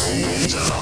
Soldier.